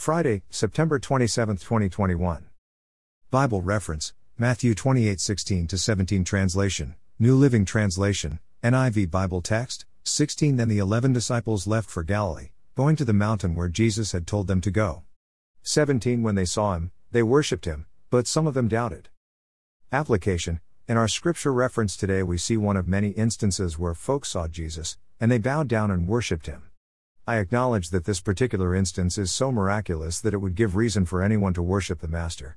Friday, September 27, 2021. Bible reference Matthew 28 16 17 translation, New Living Translation, NIV Bible text 16 Then the eleven disciples left for Galilee, going to the mountain where Jesus had told them to go. 17 When they saw him, they worshipped him, but some of them doubted. Application In our scripture reference today, we see one of many instances where folks saw Jesus, and they bowed down and worshipped him. I acknowledge that this particular instance is so miraculous that it would give reason for anyone to worship the Master.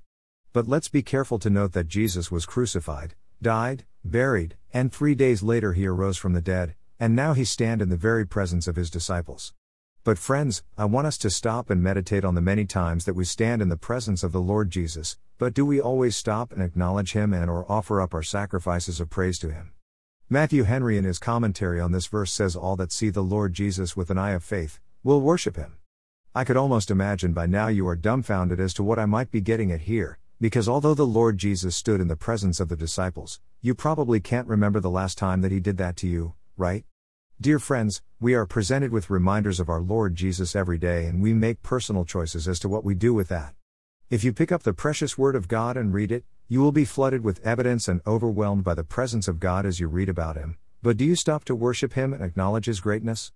But let's be careful to note that Jesus was crucified, died, buried, and three days later he arose from the dead, and now he stand in the very presence of his disciples. But friends, I want us to stop and meditate on the many times that we stand in the presence of the Lord Jesus, but do we always stop and acknowledge him and or offer up our sacrifices of praise to him? Matthew Henry, in his commentary on this verse, says, All that see the Lord Jesus with an eye of faith will worship him. I could almost imagine by now you are dumbfounded as to what I might be getting at here, because although the Lord Jesus stood in the presence of the disciples, you probably can't remember the last time that he did that to you, right? Dear friends, we are presented with reminders of our Lord Jesus every day and we make personal choices as to what we do with that. If you pick up the precious Word of God and read it, you will be flooded with evidence and overwhelmed by the presence of God as you read about Him. But do you stop to worship Him and acknowledge His greatness?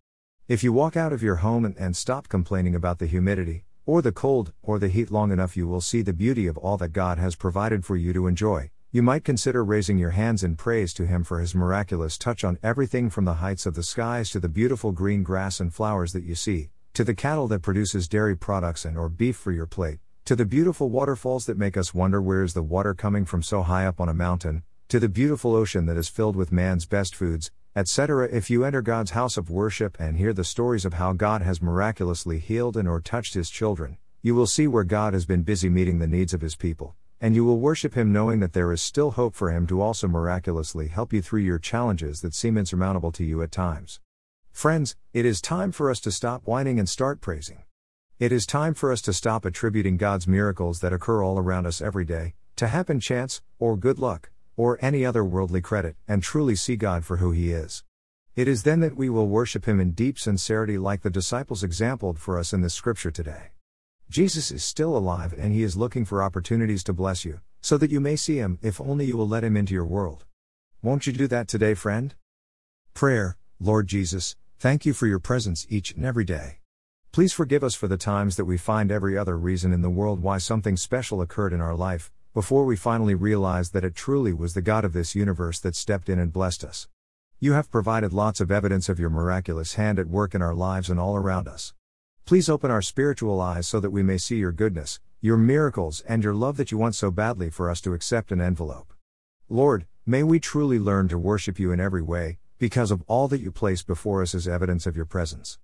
If you walk out of your home and, and stop complaining about the humidity, or the cold, or the heat long enough, you will see the beauty of all that God has provided for you to enjoy. You might consider raising your hands in praise to Him for His miraculous touch on everything from the heights of the skies to the beautiful green grass and flowers that you see, to the cattle that produces dairy products and or beef for your plate, to the beautiful waterfalls that make us wonder where is the water coming from so high up on a mountain, to the beautiful ocean that is filled with man's best foods, etc. If you enter God's house of worship and hear the stories of how God has miraculously healed and or touched his children, you will see where God has been busy meeting the needs of his people, and you will worship him knowing that there is still hope for him to also miraculously help you through your challenges that seem insurmountable to you at times. Friends, it is time for us to stop whining and start praising. It is time for us to stop attributing God's miracles that occur all around us every day to happen chance, or good luck, or any other worldly credit, and truly see God for who He is. It is then that we will worship Him in deep sincerity, like the disciples exampled for us in this scripture today. Jesus is still alive and He is looking for opportunities to bless you, so that you may see Him if only you will let Him into your world. Won't you do that today, friend? Prayer Lord Jesus, thank you for your presence each and every day. Please forgive us for the times that we find every other reason in the world why something special occurred in our life, before we finally realized that it truly was the God of this universe that stepped in and blessed us. You have provided lots of evidence of your miraculous hand at work in our lives and all around us. Please open our spiritual eyes so that we may see your goodness, your miracles, and your love that you want so badly for us to accept and envelope. Lord, may we truly learn to worship you in every way, because of all that you place before us as evidence of your presence.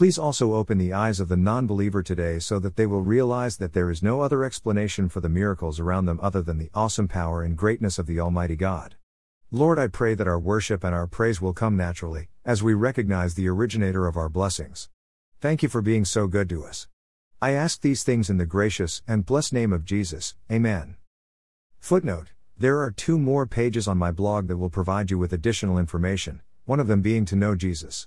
Please also open the eyes of the non believer today so that they will realize that there is no other explanation for the miracles around them other than the awesome power and greatness of the Almighty God. Lord, I pray that our worship and our praise will come naturally, as we recognize the originator of our blessings. Thank you for being so good to us. I ask these things in the gracious and blessed name of Jesus. Amen. Footnote There are two more pages on my blog that will provide you with additional information, one of them being to know Jesus.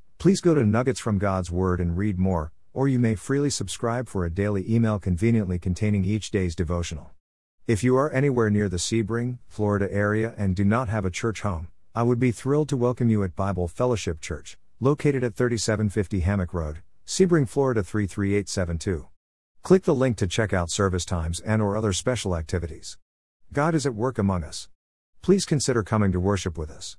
Please go to Nuggets from God's Word and read more, or you may freely subscribe for a daily email conveniently containing each day's devotional. If you are anywhere near the Sebring, Florida area and do not have a church home, I would be thrilled to welcome you at Bible Fellowship Church, located at 3750 Hammock Road, Sebring, Florida 33872. Click the link to check out service times and or other special activities. God is at work among us. Please consider coming to worship with us.